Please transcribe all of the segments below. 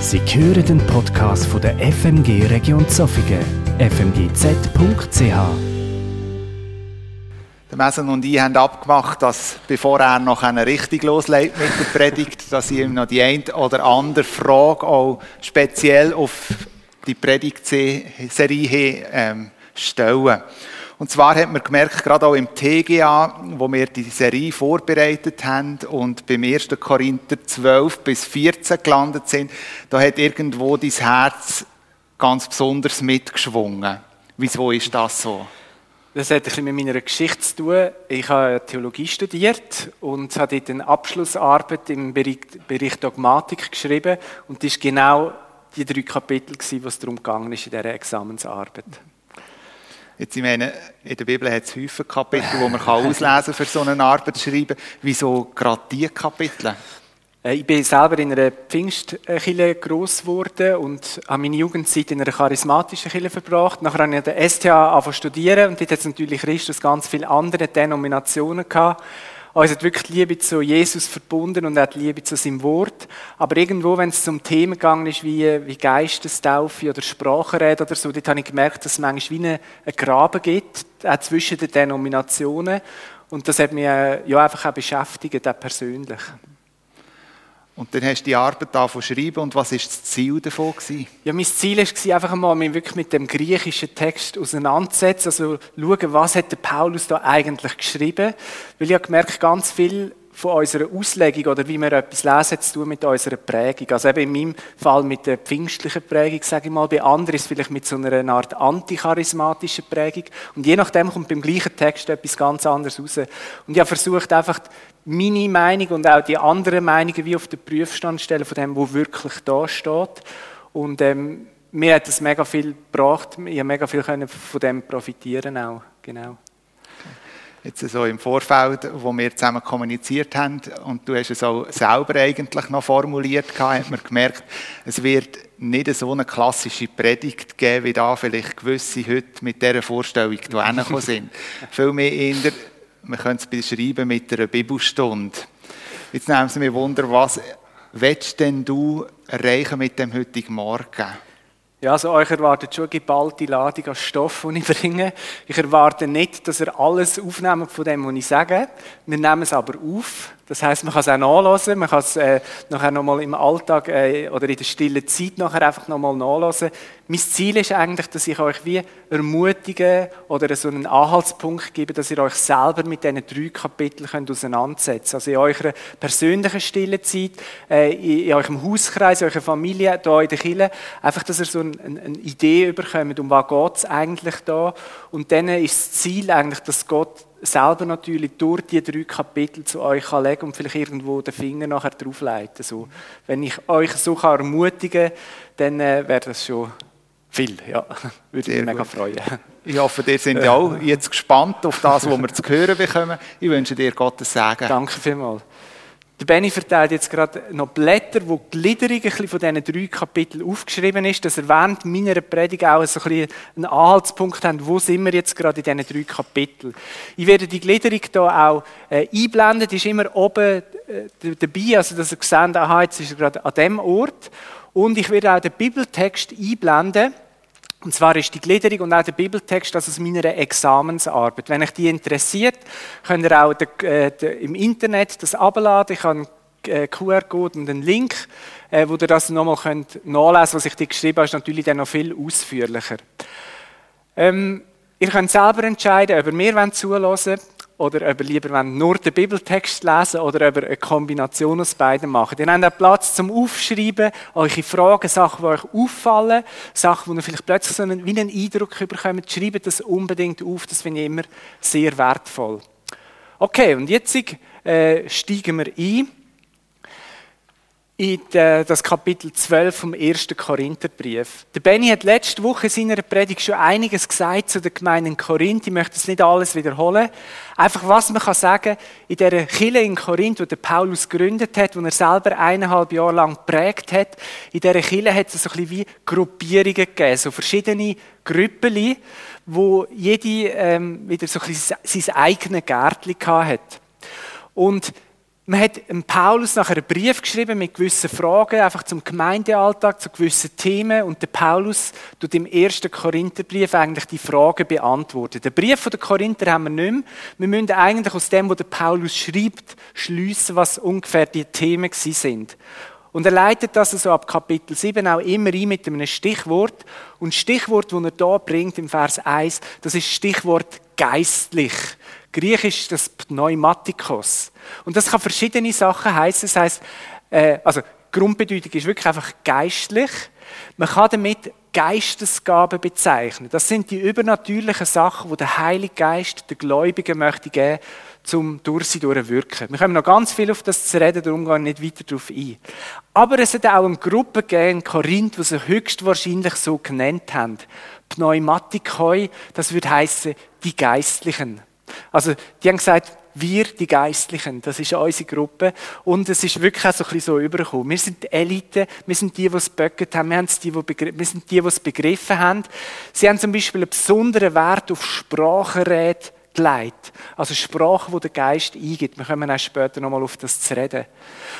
Sie hören den Podcast von der FMG Region Zofingen, fmgz.ch. Der Messen und ich haben abgemacht, dass bevor er noch richtig loslegt mit der Predigt, dass ich ihm noch die eine oder andere Frage auch speziell auf die Predigtserie ähm, stellen. Und zwar hat man gemerkt, gerade auch im TGA, wo wir die Serie vorbereitet haben und beim 1. Korinther 12 bis 14 gelandet sind, da hat irgendwo dein Herz ganz besonders mitgeschwungen. Wieso ist das so? Das hat ein bisschen mit meiner Geschichte zu tun. Ich habe Theologie studiert und habe dort eine Abschlussarbeit im Bereich, Dogmatik geschrieben. Und das war genau die drei Kapitel, wo es darum ging in dieser Examensarbeit. Jetzt, ich meine, in der Bibel hat es häufig Kapitel, die man auslesen kann, für so eine Arbeit zu schreiben. Wieso gerade diese Kapitel? Äh, ich bin selber in einer Pfingstkirche gross geworden und habe meine Jugendzeit in einer charismatischen Kirche verbracht. Nachher habe ich an der STH angefangen studieren und dort hat es natürlich Christus ganz viele andere Denominationen gehabt. Uns hat wirklich die Liebe zu Jesus verbunden und auch die Liebe zu seinem Wort. Aber irgendwo, wenn es zum Thema gegangen ist, wie, wie Geistestaufe oder Sprachenrede oder so, dort habe ich gemerkt, dass es manchmal wie einen Graben gibt, auch zwischen den Denominationen. Und das hat mich äh, ja einfach auch beschäftigt, auch persönlich. Und dann hast du die Arbeit da schreiben und was war das Ziel davon? Gewesen? Ja, mein Ziel war einfach einmal, mich wirklich mit dem griechischen Text auseinanderzusetzen, also schauen, was hat der Paulus da eigentlich geschrieben, weil ich habe gemerkt, ganz viel von unserer Auslegung oder wie wir etwas lesen, zu tun mit unserer Prägung. Also eben in meinem Fall mit der pfingstlichen Prägung, sage ich mal. Bei anderen ist es vielleicht mit so einer Art anticharismatischen Prägung. Und je nachdem kommt beim gleichen Text etwas ganz anderes raus. Und ich habe versucht, einfach meine Meinung und auch die anderen Meinungen wie auf den Prüfstand stellen von dem, wo wirklich da steht. Und ähm, mir hat das mega viel gebracht. Ich habe mega viel von dem profitieren auch. Genau jetzt so im Vorfeld, wo wir zusammen kommuniziert haben und du hast es auch selber eigentlich noch formuliert, hat man gemerkt, es wird nicht so eine klassische Predigt geben, wie da vielleicht gewisse heute mit dieser Vorstellung hierher sind. Vielmehr eher, man könnte es beschreiben mit einer Bibelstunde. Jetzt nehmen Sie mich Wunder, was willst denn du erreichen mit dem heutigen Morgen? Ja, also euch erwartet schon eine geballte Ladung an Stoff, die ich bringe. Ich erwarte nicht, dass ihr alles aufnehmt von dem, was ich sage. Wir nehmen es aber auf. Das heißt, man kann es auch nachlesen, man kann es äh, nachher nochmal im Alltag äh, oder in der stillen Zeit nachher einfach nochmal nachlesen. Mein Ziel ist eigentlich, dass ich euch wie ermutige oder so einen Anhaltspunkt gebe, dass ihr euch selber mit diesen drei Kapiteln könnt auseinandersetzen könnt. Also in eurer persönlichen stillen Zeit, äh, in, in eurem Hauskreis, in eurer Familie, hier in der Kirche, einfach, dass ihr so ein, ein, eine Idee bekommt, um was geht es eigentlich da. Und dann ist das Ziel eigentlich, dass Gott selber natürlich durch die drei Kapitel zu euch kann legen und vielleicht irgendwo den Finger nachher draufleiten. So, wenn ich euch so kann ermutigen dann äh, wäre das schon viel. Ja, würde mich mega freuen. Ich hoffe, ihr seid ja auch jetzt gespannt auf das, was wir zu hören bekommen. Ich wünsche dir Gottes Segen. Danke vielmals. Der Benny verteilt jetzt gerade noch Blätter, wo die Gliederung von diesen drei Kapiteln aufgeschrieben ist, dass er während meiner Predigt auch so ein einen Anhaltspunkt haben, wo sind wir jetzt gerade in diesen drei Kapiteln. Ich werde die Gliederung hier auch äh, einblenden, die ist immer oben äh, dabei, also dass ihr seht, aha, jetzt ist er gerade an dem Ort. Und ich werde auch den Bibeltext einblenden, und zwar ist die Gliederung und auch der Bibeltext das aus meiner Examensarbeit. Wenn euch die interessiert, könnt ihr auch äh, im Internet das abladen. Ich habe einen äh, QR-Code und einen Link, äh, wo ihr das nochmal könnt nachlesen was ich dir geschrieben habe, ist natürlich dann noch viel ausführlicher. Ähm, ihr könnt selber entscheiden, ob ihr mir zuhören wollt oder ob ihr lieber nur den Bibeltext lesen oder ob ihr eine Kombination aus beiden macht. Ihr habt auch Platz zum Aufschreiben, eure Fragen, Sachen, die euch auffallen, Sachen, wo ihr vielleicht plötzlich so einen, wie einen Eindruck bekommt. Schreibt das unbedingt auf, das finde ich immer sehr wertvoll. Okay, und jetzt äh, steigen wir ein in das Kapitel 12 vom 1. Korintherbrief. Der Benny hat letzte Woche in seiner Predigt schon einiges gesagt zu der Gemeinde in Korinth. Ich möchte es nicht alles wiederholen. Einfach was man kann sagen, in der Kille in Korinth, der Paulus gegründet hat, wo er selber eineinhalb Jahre lang geprägt hat, in dieser Kille hat es so ein bisschen wie Gruppierungen gegeben, so verschiedene Grüppeli, wo jede ähm, wieder so ein bisschen sein eigenes Gärtchen hat. Und Man hat Paulus nachher einen Brief geschrieben mit gewissen Fragen, einfach zum Gemeindealltag, zu gewissen Themen. Und der Paulus tut im ersten Korintherbrief eigentlich die Fragen beantworten. Den Brief der Korinther haben wir nicht mehr. Wir müssen eigentlich aus dem, was der Paulus schreibt, schliessen, was ungefähr die Themen sind. Und er leitet das also ab Kapitel 7 auch immer ein mit einem Stichwort. Und das Stichwort, das er da bringt im Vers 1, das ist das Stichwort geistlich. Griechisch das Pneumatikos. Und das kann verschiedene Sachen heißen. Das heißt, äh, also Grundbedeutung ist wirklich einfach geistlich. Man kann damit Geistesgaben bezeichnen. Das sind die übernatürlichen Sachen, die der Heilige Geist den Gläubigen möchte geben, zum durch sie durchwirken. Wir können noch ganz viel auf das zu reden, darum gehe ich nicht weiter darauf ein. Aber es hat auch eine Gruppe gegeben in Korinth, die sie höchstwahrscheinlich so genannt haben. Pneumatikoi, das würde heißen die Geistlichen. Also, die haben gesagt, wir, die Geistlichen, das ist unsere Gruppe. Und es ist wirklich auch so ein bisschen so übergekommen. Wir sind die Elite, wir sind die, die es geböckert haben, wir, die, die wir sind die, die es begriffen haben. Sie haben zum Beispiel einen besonderen Wert auf Sprachenrede gelegt. Also Sprache, die der Geist eingibt. Wir kommen auch später nochmal auf das zu reden.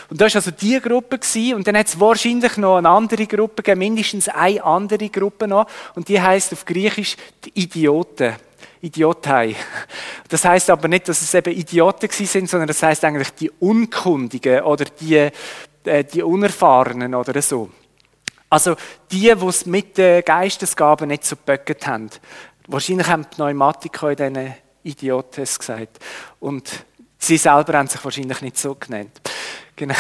Und das war also die Gruppe gewesen. und dann hat es wahrscheinlich noch eine andere Gruppe gegeben, mindestens eine andere Gruppe noch und die heißt auf Griechisch die Idioten. Idiotei. Das heißt aber nicht, dass es eben Idioten sind, sondern das heißt eigentlich die Unkundigen oder die, äh, die Unerfahrenen oder so. Also die, die es mit den Geistesgaben nicht so böcket haben. Wahrscheinlich haben die Pneumatiker in diesen Idiotes gesagt. Und sie selber haben sich wahrscheinlich nicht so genannt. Genau.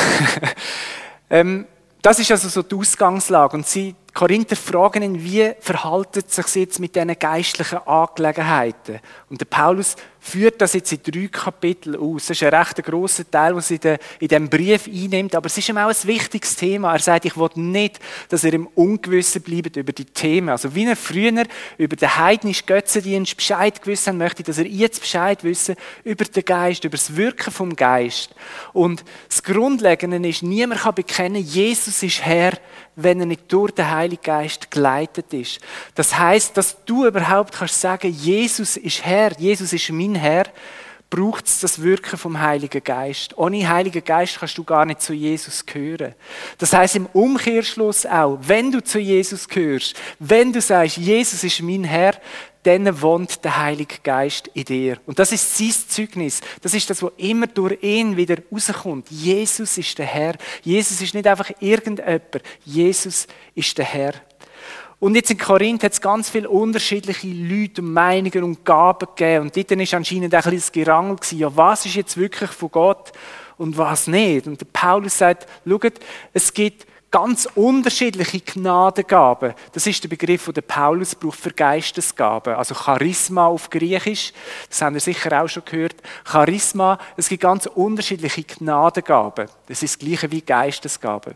ähm, das ist also so die Ausgangslage. Und sie, Korinther fragen ihn, wie verhalten sich jetzt mit diesen geistlichen Angelegenheiten? Und der Paulus führt das jetzt in drei Kapiteln aus. Das ist ein recht grosser Teil, was in diesem Brief einnimmt. Aber es ist ihm auch ein wichtiges Thema. Er sagt, ich will nicht, dass er im Ungewissen bleibt über die Themen. Also wie er früher über den heidnischen Götzendienst Bescheid gewusst hat, möchte, dass er jetzt Bescheid wissen über den Geist, über das Wirken vom Geist. Und das Grundlegende ist, niemand kann bekennen, Jesus ist Herr, wenn er nicht durch den Heiligen Geist geleitet ist. Das heißt, dass du überhaupt kannst sagen, Jesus ist Herr, Jesus ist mein Herr, braucht es das Wirken vom Heiligen Geist. Ohne Heiligen Geist kannst du gar nicht zu Jesus gehören. Das heißt im Umkehrschluss auch, wenn du zu Jesus gehörst, wenn du sagst, Jesus ist mein Herr, dann wohnt der Heilige Geist in dir. Und das ist sein Zeugnis. Das ist das, was immer durch ihn wieder rauskommt. Jesus ist der Herr. Jesus ist nicht einfach irgendjemand. Jesus ist der Herr. Und jetzt in Korinth hat es ganz viele unterschiedliche Leute und Meinungen und Gaben gegeben. Und dort war anscheinend ein bisschen das Gerangel. Ja, was ist jetzt wirklich von Gott und was nicht? Und der Paulus sagt, schaut, es gibt ganz unterschiedliche Gnadengaben. Das ist der Begriff, den Paulus braucht für Geistesgaben. Also Charisma auf Griechisch, das haben wir sicher auch schon gehört. Charisma, es gibt ganz unterschiedliche Gnadengaben. Das ist das gleiche wie Geistesgaben.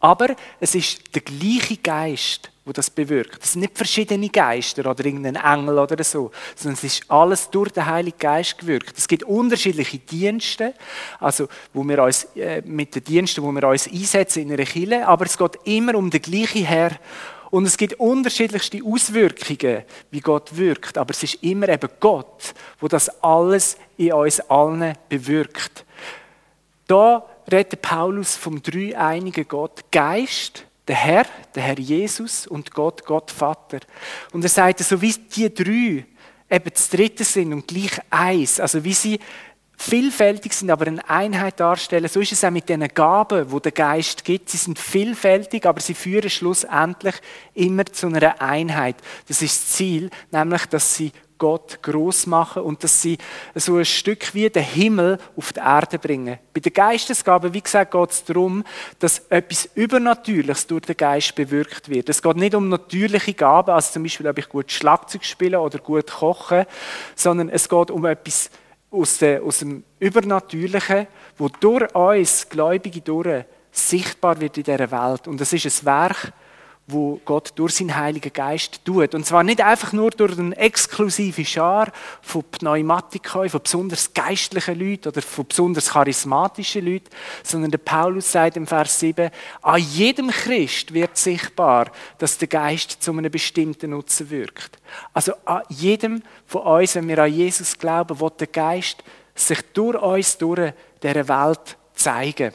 Aber es ist der gleiche Geist, wo das bewirkt. Es sind nicht verschiedene Geister oder irgendein Engel oder so, sondern es ist alles durch den Heiligen Geist gewirkt. Es gibt unterschiedliche Dienste, also wo wir uns äh, mit den Diensten, wo wir uns einsetzen in einer Kirche, aber es geht immer um den gleichen Herr und es gibt unterschiedlichste Auswirkungen, wie Gott wirkt, aber es ist immer eben Gott, wo das alles in uns allen bewirkt. Da redet Paulus vom dreieinigen Gott Geist, der Herr, der Herr Jesus und Gott, Gott Vater. Und er sagt, so wie die drei eben das Dritte sind und gleich eins, also wie sie vielfältig sind, aber eine Einheit darstellen, so ist es auch mit den Gaben, wo der Geist gibt. Sie sind vielfältig, aber sie führen schlussendlich immer zu einer Einheit. Das ist das Ziel, nämlich, dass sie Gott groß machen und dass sie so ein Stück wie den Himmel auf die Erde bringen. Bei der Geistesgabe, wie gesagt, geht es darum, dass etwas Übernatürliches durch den Geist bewirkt wird. Es geht nicht um natürliche Gaben, also zum Beispiel, ob ich gut Schlagzeug spiele oder gut koche, sondern es geht um etwas aus, dem Übernatürlichen, wo durch uns Gläubige durch sichtbar wird in dieser Welt. Und das ist ein Werk, wo Gott durch seinen Heiligen Geist tut. Und zwar nicht einfach nur durch eine exklusive Schar von Pneumatikern, von besonders geistlichen Leuten oder von besonders charismatischen Leuten, sondern der Paulus sagt im Vers 7, an jedem Christ wird sichtbar, dass der Geist zu einem bestimmten Nutzen wirkt. Also an jedem von uns, wenn wir an Jesus glauben, wird der Geist sich durch uns, durch dieser Welt zeigen.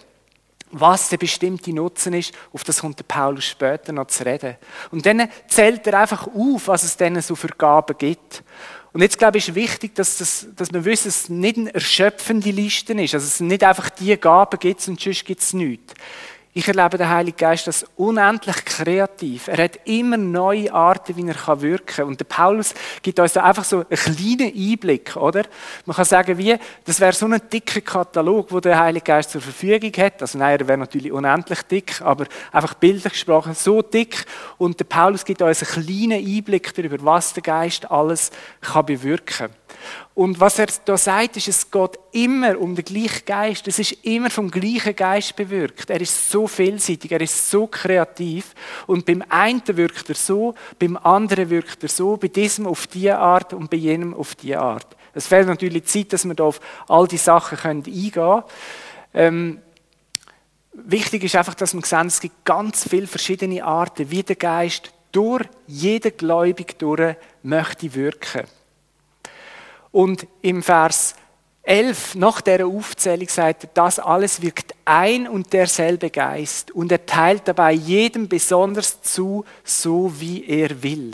Was der bestimmte Nutzen ist, auf das kommt der Paulus später noch zu reden. Und dann zählt er einfach auf, was es denen so für Gaben gibt. Und jetzt glaube ich, ist wichtig, dass, das, dass wir wissen, dass es nicht eine erschöpfende Liste ist. Also es nicht einfach die Gaben gibt und sonst gibt es nichts. Ich erlebe den Heiligen Geist als unendlich kreativ. Er hat immer neue Arten, wie er wirken kann. Und der Paulus gibt uns da einfach so einen kleinen Einblick, oder? Man kann sagen, wie, das wäre so ein dicker Katalog, wo der Heilige Geist zur Verfügung hat. Also nein, er wäre natürlich unendlich dick, aber einfach bildlich gesprochen so dick. Und der Paulus gibt uns einen kleinen Einblick darüber, was der Geist alles kann bewirken kann. Und was er da sagt, ist, es geht immer um den gleichen Geist. Es ist immer vom gleichen Geist bewirkt. Er ist so vielseitig, er ist so kreativ. Und beim einen wirkt er so, beim anderen wirkt er so, bei diesem auf diese Art und bei jenem auf diese Art. Es fehlt natürlich Zeit, dass wir da auf all die Sachen eingehen können. Ähm, wichtig ist einfach, dass man sehen, es gibt ganz viele verschiedene Arten, wie der Geist durch jede Gläubig durch möchte wirken. Und im Vers 11, nach der Aufzählung, sagt er, das alles wirkt ein und derselbe Geist und er teilt dabei jedem besonders zu, so wie er will.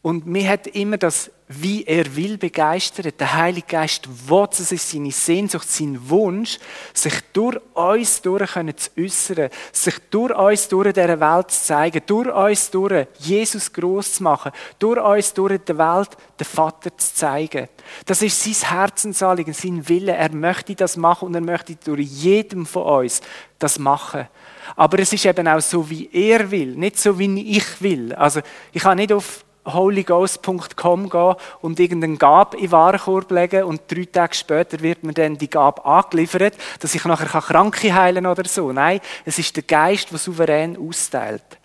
Und mir hat immer das wie er will, begeistert. Der Heilige Geist will, das ist seine Sehnsucht, sein Wunsch, sich durch uns durch zu äußern, sich durch uns durch dieser Welt zu zeigen, durch uns durch Jesus groß zu machen, durch uns durch die Welt den Vater zu zeigen. Das ist sein Herzensanliegen, sein Wille. Er möchte das machen und er möchte durch jedem von uns das machen. Aber es ist eben auch so, wie er will, nicht so, wie ich will. Also ich habe nicht auf holyghost.com gehen und irgendeine Gabe in den Warenkorb legen und drei Tage später wird mir dann die Gabe angeliefert, dass ich nachher Kranke heilen kann oder so. Nein, es ist der Geist, der souverän austeilt.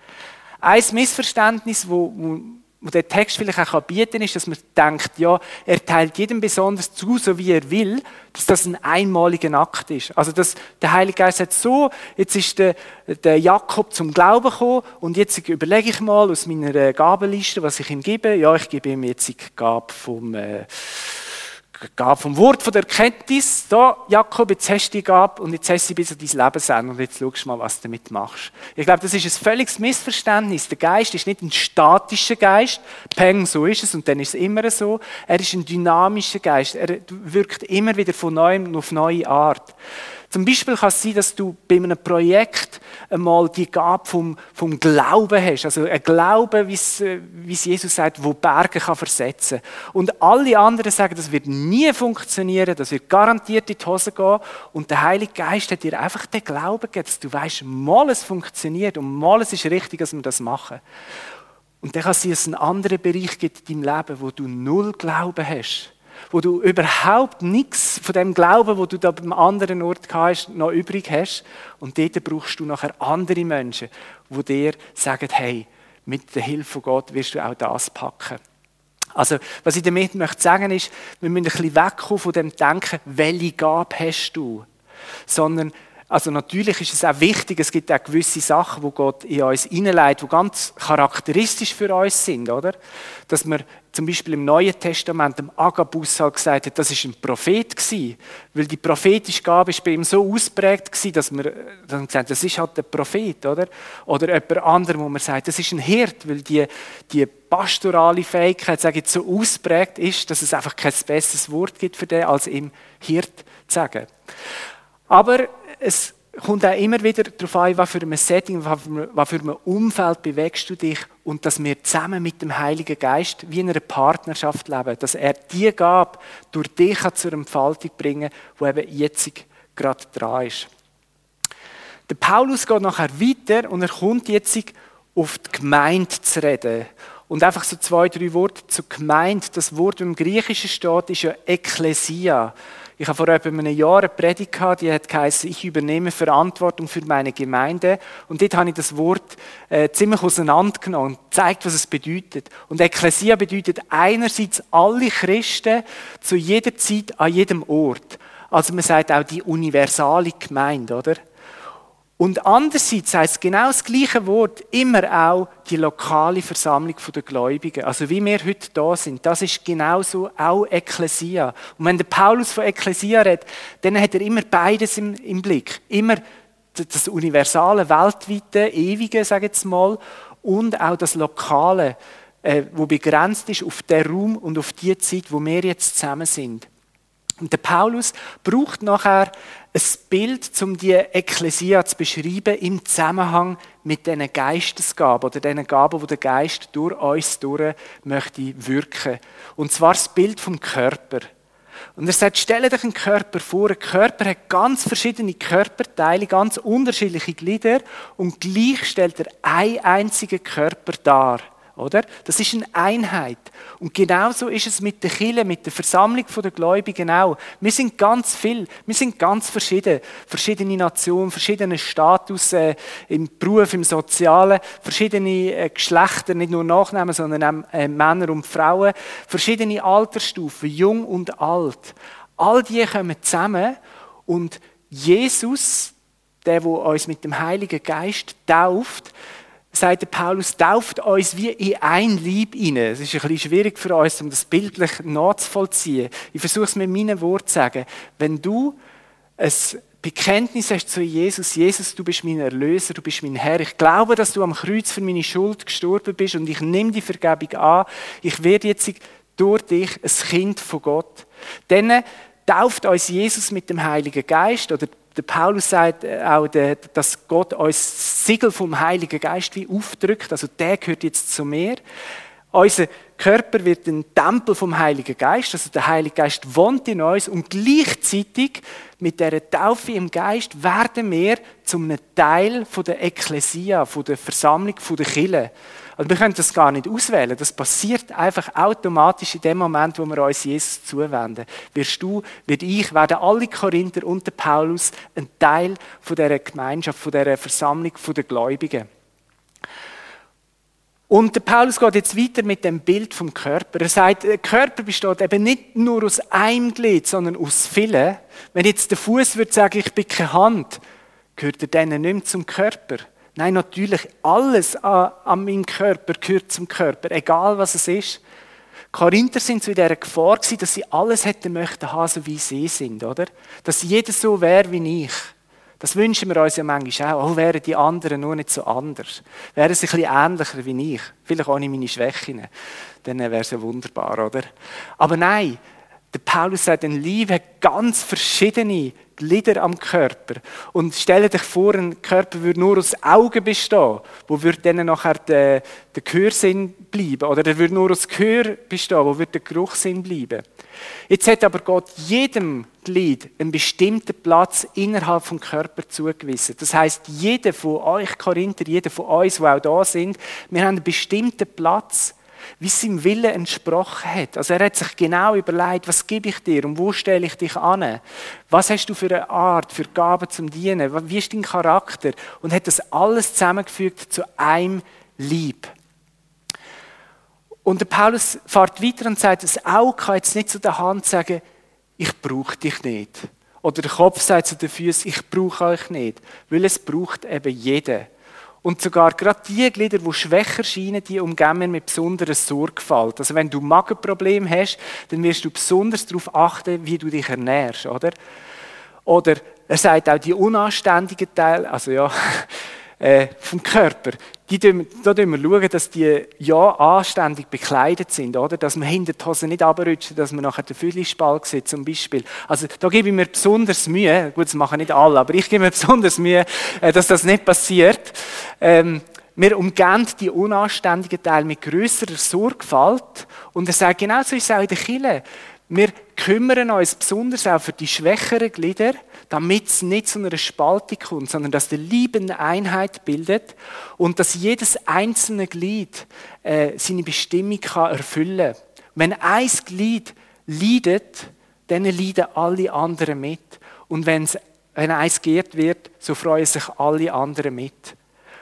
Ein Missverständnis, wo, wo wo der Text vielleicht auch bieten ist, dass man denkt, ja, er teilt jedem besonders zu, so wie er will, dass das ein einmaliger Akt ist. Also, dass der Heilige Geist sagt, so, jetzt ist der, der Jakob zum Glauben gekommen und jetzt überlege ich mal aus meiner Gabeliste, was ich ihm gebe. Ja, ich gebe ihm jetzt die Gabe vom, äh, Gabe vom Wort von der Erkenntnis. Da, Jakob, jetzt hast du die Gabe und jetzt hast du sie bis an dein Lebensende und jetzt schaust du mal, was du damit machst. Ich glaube, das ist ein völliges Missverständnis. Der Geist ist nicht ein statischer Geist. Peng, so ist es und dann ist es immer so. Er ist ein dynamischer Geist. Er wirkt immer wieder von neuem auf neue Art. Zum Beispiel kann es sein, dass du bei einem Projekt einmal die Gabe vom, vom Glauben hast. Also ein Glaube, wie es Jesus sagt, wo Berge kann versetzen Und alle anderen sagen, das wird nie funktionieren, das wird garantiert in die Hose gehen. Und der Heilige Geist hat dir einfach den Glauben gegeben, dass du weißt, mal es funktioniert und mal es ist richtig, dass wir das machen. Und dann kann es sein, dass es einen anderen Bereich gibt in deinem Leben, wo du null Glauben hast wo du überhaupt nichts von dem Glauben, wo du da beim anderen Ort hast, noch übrig hast. Und dort brauchst du nachher andere Menschen, wo dir sagen, hey, mit der Hilfe von Gott wirst du auch das packen. Also, was ich damit möchte sagen ist, wir müssen ein bisschen wegkommen von dem Denken, welche Gabe hast du? Sondern, also natürlich ist es auch wichtig, es gibt auch gewisse Sachen, wo Gott in uns hineinlegt, die ganz charakteristisch für uns sind, oder? Dass wir zum Beispiel im Neuen Testament dem Agabus halt gesagt hat, das ist ein Prophet gewesen, weil die prophetische Gabe ist bei ihm so ausprägt gewesen, dass man dann gesagt, das ist halt der Prophet, oder? Oder jemand anderem, wo man sagt, das ist ein Hirt, weil die, die pastorale Fähigkeit, sage ich, so ausprägt ist, dass es einfach kein besseres Wort gibt für den, als ihm Hirt zu sagen. Aber es kommt auch immer wieder darauf an, was für ein Setting, was für ein Umfeld bewegst du dich und dass wir zusammen mit dem Heiligen Geist wie in einer Partnerschaft leben, dass er die Gabe durch dich zur Entfaltung bringen kann, die eben jetzt gerade dran ist. Der Paulus geht nachher weiter und er kommt jetzt auf die Gemeinde zu reden. Und einfach so zwei, drei Worte zur Gemeinde. Das Wort, im Griechischen steht, ist ja Ekklesia. Ich habe vor etwa einem Jahr eine Predigt gehabt, die hat geheißen, ich übernehme Verantwortung für meine Gemeinde. Und dort habe ich das Wort äh, ziemlich auseinandergenommen und zeigt, was es bedeutet. Und Ekklesia bedeutet einerseits alle Christen zu jeder Zeit, an jedem Ort. Also man sagt auch die universale Gemeinde, oder? Und andererseits heißt genau das gleiche Wort immer auch die lokale Versammlung der Gläubigen. Also wie wir heute da sind, das ist genauso auch Ekklesia. Und wenn der Paulus von Ekklesia redet, dann hat er immer beides im, im Blick. Immer das universale, weltweite, ewige, sage ich mal, und auch das lokale, äh, wo begrenzt ist auf den Raum und auf die Zeit, wo wir jetzt zusammen sind. Und der Paulus braucht nachher ein Bild, um die Ekklesia zu beschreiben im Zusammenhang mit diesen Geistesgaben oder diesen Gaben, wo der Geist durch uns durch möchte wirken. Und zwar das Bild vom Körper. Und er sagt, stelle dich einen Körper vor. Ein Körper hat ganz verschiedene Körperteile, ganz unterschiedliche Glieder und gleich stellt er einen einzigen Körper dar. Oder? Das ist eine Einheit. Und genauso ist es mit der Kirche, mit der Versammlung der Gläubigen auch. Wir sind ganz viel, wir sind ganz verschieden. Verschiedene Nationen, verschiedene Status äh, im Beruf, im Sozialen, verschiedene äh, Geschlechter, nicht nur Nachnamen, sondern auch äh, Männer und Frauen, verschiedene Altersstufen, jung und alt. All die kommen zusammen und Jesus, der, der uns mit dem Heiligen Geist tauft, sagt der Paulus, tauft uns wie in ein Lieb hinein. Es ist ein bisschen schwierig für uns, um das bildlich nachzuvollziehen. Ich versuche es mit meinen Worten zu sagen. Wenn du ein Bekenntnis hast zu Jesus, Jesus, du bist mein Erlöser, du bist mein Herr. Ich glaube, dass du am Kreuz für meine Schuld gestorben bist und ich nehme die Vergebung an. Ich werde jetzt durch dich ein Kind von Gott. Dann tauft uns Jesus mit dem Heiligen Geist oder der Paulus sagt äh, auch, dass Gott uns das Siegel vom Heiligen Geist wie aufdrückt. Also der gehört jetzt zu mir. Unser Körper wird ein Tempel vom Heiligen Geist, also der Heilige Geist wohnt in uns und gleichzeitig mit der Taufe im Geist werden wir zum Teil von der Ekklesia, von der Versammlung, von der Kirche. Also wir können das gar nicht auswählen. Das passiert einfach automatisch in dem Moment, wo wir uns Jesus zuwenden. Wirst du, wird ich, werden alle Korinther und der Paulus ein Teil von dieser Gemeinschaft, von dieser Versammlung, von der Gläubigen. Und der Paulus geht jetzt weiter mit dem Bild vom Körper. Er sagt, der Körper besteht eben nicht nur aus einem Glied, sondern aus vielen. Wenn jetzt der Fuß würde sagen, ich bin keine Hand, gehört er dann nicht mehr zum Körper. Nein, natürlich, alles an, an meinem Körper gehört zum Körper, egal was es ist. Korinther sind so in dieser Gefahr gewesen, dass sie alles hätten möchten haben, so wie sie sind, oder? Dass jeder so wäre wie ich. Das wünschen wir uns ja manchmal auch. Oh, wären die anderen nur nicht so anders. Wären sie ein bisschen ähnlicher wie ich. Vielleicht ohne meine Schwächen. Dann wäre es ja wunderbar, oder? Aber nein, der Paulus sagt, ein Lieb hat ganz verschiedene Glieder am Körper. Und stell dich vor, ein Körper würde nur aus Augen bestehen. Wo würde dann nachher der, der Gehörsinn bleiben? Oder er würde nur aus Gehör bestehen. Wo würde der Geruchssinn bleiben? Jetzt hat aber Gott jedem Glied einen bestimmten Platz innerhalb vom Körper zugewiesen. Das heißt, jeder von euch Korinther, jeder von uns, die auch da sind, wir haben einen bestimmten Platz wie es seinem Willen entsprochen hat. Also er hat sich genau überlegt, was gebe ich dir und wo stelle ich dich an? Was hast du für eine Art, für Gaben zum Dienen? Wie ist dein Charakter? Und hat das alles zusammengefügt zu einem Lieb. Und der Paulus fährt weiter und sagt, das Auge kann jetzt nicht zu der Hand sagen, ich brauche dich nicht. Oder der Kopf sagt zu den Füßen, ich brauche euch nicht. Weil es braucht eben jeder. Und sogar gerade die Glieder, die schwächer scheinen, die umgeben wir mit besonderer Sorgfalt. Also wenn du Magenprobleme hast, dann wirst du besonders darauf achten, wie du dich ernährst, oder? Oder er sagt auch die unanständigen Teile, also ja, äh, vom Körper, die, da schauen wir dass die ja anständig bekleidet sind, oder? Dass man hinter die Hose nicht abrutschen, dass man nachher den Füllspalt sieht, zum Beispiel. Also da gebe ich mir besonders Mühe, gut, das machen nicht alle, aber ich gebe mir besonders Mühe, äh, dass das nicht passiert. Ähm, wir umgehen die unanständigen Teile mit größerer Sorgfalt und er sagt, genau so ist es auch in der Kirche. Wir kümmern uns besonders auch für die schwächeren Glieder, damit es nicht zu einer Spaltung kommt, sondern dass der Liebe eine Einheit bildet und dass jedes einzelne Glied äh, seine Bestimmung kann erfüllen kann. Wenn ein Glied leidet, dann leiden alle anderen mit. Und wenn's, wenn eins geehrt wird, so freuen sich alle anderen mit.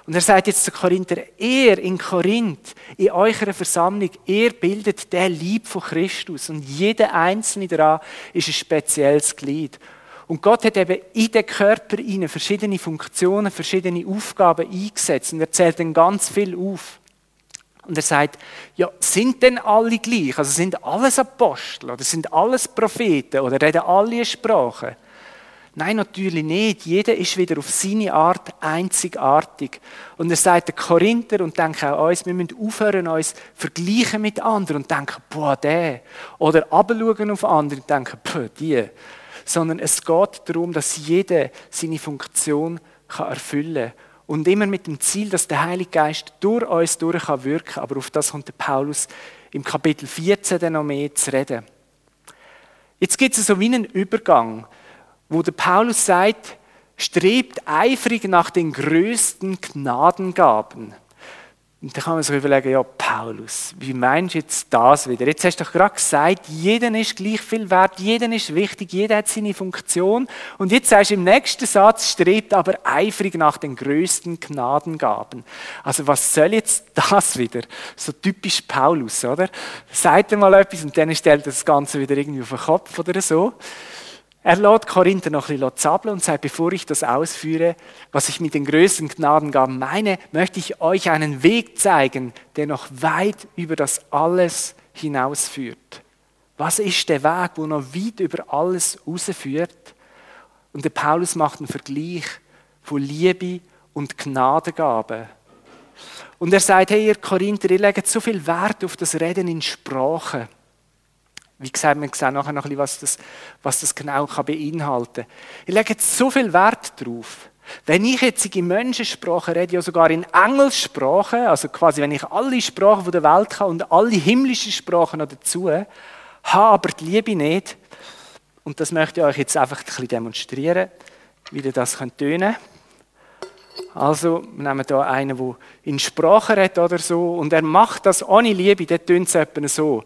Und er sagt jetzt zu Korinther, er in Korinth, in eurer Versammlung, er bildet der Lieb von Christus. Und jeder Einzelne daran ist ein spezielles Glied. Und Gott hat eben in den Körper hinein verschiedene Funktionen, verschiedene Aufgaben eingesetzt und er zählt dann ganz viel auf. Und er sagt, ja, sind denn alle gleich? Also sind alles Apostel oder sind alles Propheten oder reden alle Sprachen? Nein, natürlich nicht. Jeder ist wieder auf seine Art einzigartig. Und er sagt den Korinther und denkt auch uns, wir müssen aufhören, uns vergleichen mit anderen und denken, boah, der. Oder abschauen auf andere und denken, boah, die. Sondern es geht darum, dass jeder seine Funktion kann erfüllen kann. Und immer mit dem Ziel, dass der Heilige Geist durch uns durch kann wirken. Aber auf das kommt der Paulus im Kapitel 14 dann noch mehr zu reden. Jetzt gibt es so wie einen Übergang wo der Paulus sagt, strebt eifrig nach den größten Gnadengaben. Und da kann man sich überlegen, ja, Paulus, wie meinst du jetzt das wieder? Jetzt hast du doch gerade gesagt, jeder ist gleich viel wert, jeder ist wichtig, jeder hat seine Funktion. Und jetzt sagst du im nächsten Satz, strebt aber eifrig nach den größten Gnadengaben. Also was soll jetzt das wieder? So typisch Paulus, oder? Sagt er mal etwas und dann stellt er das Ganze wieder irgendwie auf den Kopf oder so. Er lädt Korinther noch ein bisschen zappeln und sagt, bevor ich das ausführe, was ich mit den größten Gnadengaben meine, möchte ich euch einen Weg zeigen, der noch weit über das alles hinausführt. Was ist der Weg, wo noch weit über alles rausführt? Und der Paulus macht einen Vergleich von Liebe und Gnadengabe. Und er sagt, hey, ihr Korinther, ihr legt so viel Wert auf das Reden in Sprache. Wie gesagt, wir sehen nachher noch ein bisschen, was das, was das genau kann beinhalten kann. Ich lege jetzt so viel Wert drauf. Wenn ich jetzt in Menschensprache rede, ja sogar in Engelssprache, also quasi, wenn ich alle Sprachen der Welt kann und alle himmlischen Sprachen noch dazu, habe aber die Liebe nicht, und das möchte ich euch jetzt einfach ein bisschen demonstrieren, wie ihr das tönen könnt. Also, wir nehmen hier einen, der in Sprache redet oder so, und er macht das ohne Liebe, dann tönt es etwa so.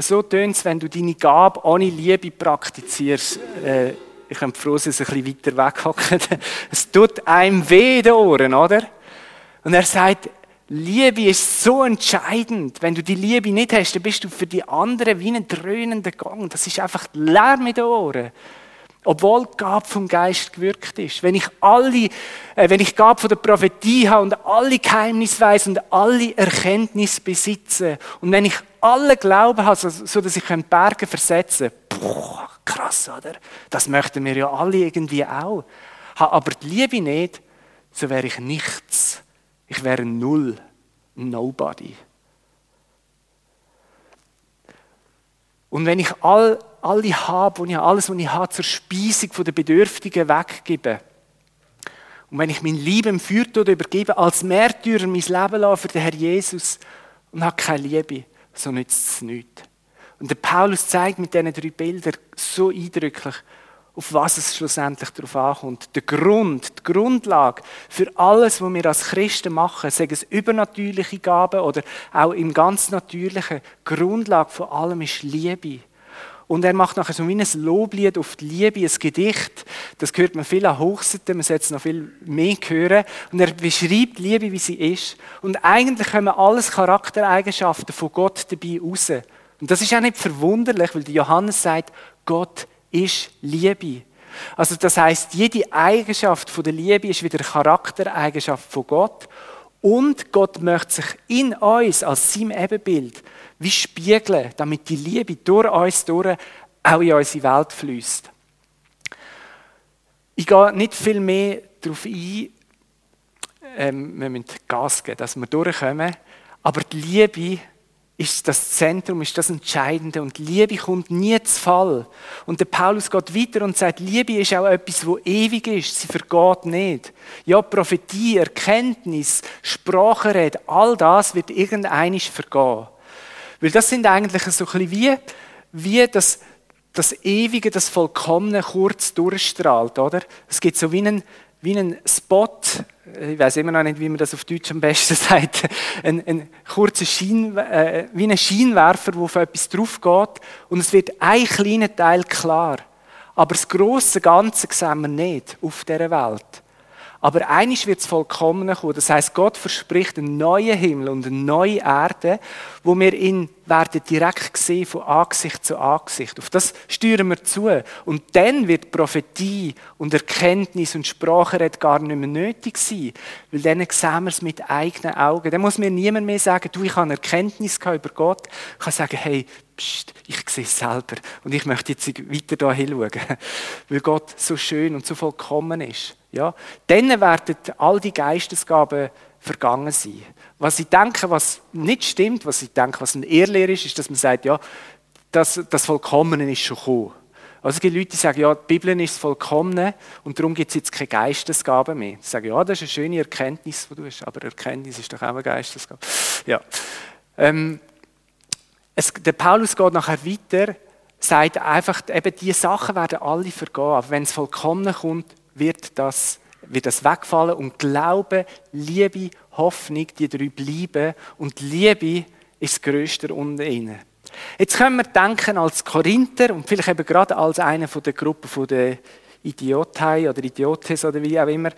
So tönt es, wenn du deine Gabe ohne Liebe praktizierst. Äh, ich könnte froh sein, dass ein bisschen weiter weghocken. Es tut einem weh in den Ohren, oder? Und er sagt, Liebe ist so entscheidend. Wenn du die Liebe nicht hast, dann bist du für die anderen wie ein dröhnender Gang. Das ist einfach Lärm in den Ohren. Obwohl die Gabe vom Geist gewirkt ist. Wenn ich alle, äh, wenn ich Gabe von der Prophetie habe und alle Geheimnisse weiß und alle Erkenntnis besitze und wenn ich alle Glauben habe, so, so dass ich Berge versetzen kann, boah, krass, oder? Das möchten wir ja alle irgendwie auch. Habe aber die Liebe nicht, so wäre ich nichts. Ich wäre null. Nobody. Und wenn ich all alle habe, und ich alles, was ich habe, zur Speisung der Bedürftigen weggebe. Und wenn ich mein Leben im Feuertod übergebe, als Märtyrer mein Leben lasse für den Herr Jesus und habe keine Liebe, so nützt es nichts. Und der Paulus zeigt mit diesen drei Bildern so eindrücklich, auf was es schlussendlich darauf ankommt. Der Grund, die Grundlage für alles, was wir als Christen machen, sei es übernatürliche Gaben oder auch im ganz natürlichen, Grundlage von allem ist Liebe. Und er macht nachher so wie ein Loblied auf die Liebe, ein Gedicht. Das hört man viel an Hochseiten, man sollte es noch viel mehr hören. Und er beschreibt die Liebe, wie sie ist. Und eigentlich kommen alles Charaktereigenschaften von Gott dabei raus. Und das ist auch nicht verwunderlich, weil Johannes sagt, Gott ist Liebe. Also das heißt, jede Eigenschaft von der Liebe ist wieder Charaktereigenschaft von Gott. Und Gott möchte sich in uns als seinem Ebenbild wie spiegeln, damit die Liebe durch uns durch auch in unsere Welt fließt. Ich gehe nicht viel mehr darauf ein, ähm, wir müssen Gas geben, dass wir durchkommen, aber die Liebe ist das Zentrum, ist das Entscheidende und Liebe kommt nie zu Fall. Und der Paulus geht weiter und sagt, Liebe ist auch etwas, wo ewig ist, sie vergeht nicht. Ja, Prophetie, Erkenntnis, Sprachenrede, all das wird irgendeinisch vergehen. Weil das sind eigentlich so ein bisschen wie, wie das, das Ewige, das Vollkommene kurz durchstrahlt, oder? Es gibt so wie einen, wie einen Spot, ich weiß immer noch nicht, wie man das auf Deutsch am besten sagt, ein, ein kurzer Schien, äh, wie ein Scheinwerfer, wo auf etwas drauf geht und es wird ein kleiner Teil klar. Aber das große Ganze sehen wir nicht auf dieser Welt. Aber einisch wird es vollkommen kommen. Das heißt, Gott verspricht einen neuen Himmel und eine neue Erde, wo wir ihn werden direkt sehen von Angesicht zu Angesicht. Auf das steuern wir zu. Und dann wird Prophetie und Erkenntnis und Sprachenred gar nicht mehr nötig sein. Weil dann sehen wir es mit eigenen Augen. Dann muss mir niemand mehr sagen, du, ich habe Erkenntnis über Gott. Ich kann sagen, hey, pst, ich sehe es selber. Und ich möchte jetzt weiter da hinschauen. Weil Gott so schön und so vollkommen ist. Ja, dann werden all die Geistesgaben vergangen sein. Was ich denke, was nicht stimmt, was ich denke, was ein Irrlehrer ist, ist, dass man sagt, ja, das, das Vollkommene ist schon gekommen. Also es gibt Leute, die sagen, ja, die Bibel ist das Vollkommene und darum gibt es jetzt keine Geistesgaben mehr. Sie sagen, ja, das ist eine schöne Erkenntnis, die du hast, aber Erkenntnis ist doch auch eine Geistesgabe. Ja. Ähm, es, der Paulus geht nachher weiter, sagt einfach, eben diese Sachen werden alle vergehen, aber wenn es Vollkommene kommt, wird das, wird das wegfallen und Glaube, Liebe, Hoffnung, die drei bleiben und Liebe ist das Größte unter ihnen. Jetzt können wir denken als Korinther und vielleicht eben gerade als einer von der Gruppe der Idiotei oder Idiotes oder wie auch immer,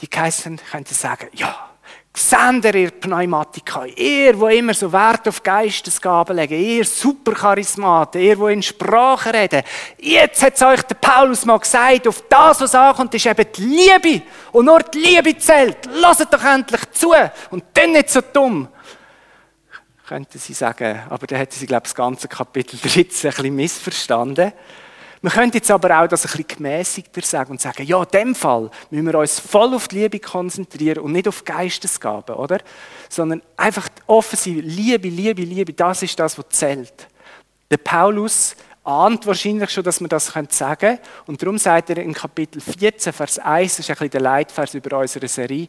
die geheißen, könnte sagen, ja, Ihr, ihr Pneumatika, ihr, wo immer so Wert auf Geistesgaben legen, ihr Supercharismaten, ihr, wo in Sprache reden, jetzt hat es euch der Paulus mal gesagt, auf das, was ankommt, ist eben die Liebe. Und nur die Liebe zählt. Lasst doch endlich zu. Und dann nicht so dumm. Könnten sie sagen, aber dann hätten sie, glaube ich, das ganze Kapitel 13 ein bisschen missverstanden. Man könnte jetzt aber auch das ein bisschen gemäßigter sagen und sagen, ja, in dem Fall müssen wir uns voll auf die Liebe konzentrieren und nicht auf Geistesgaben, oder? Sondern einfach offen sein, Liebe, Liebe, Liebe, das ist das, was zählt. Der Paulus ahnt wahrscheinlich schon, dass man das sagen könnte. Und darum sagt er in Kapitel 14, Vers 1, das ist ein bisschen der Leitvers über unsere Serie,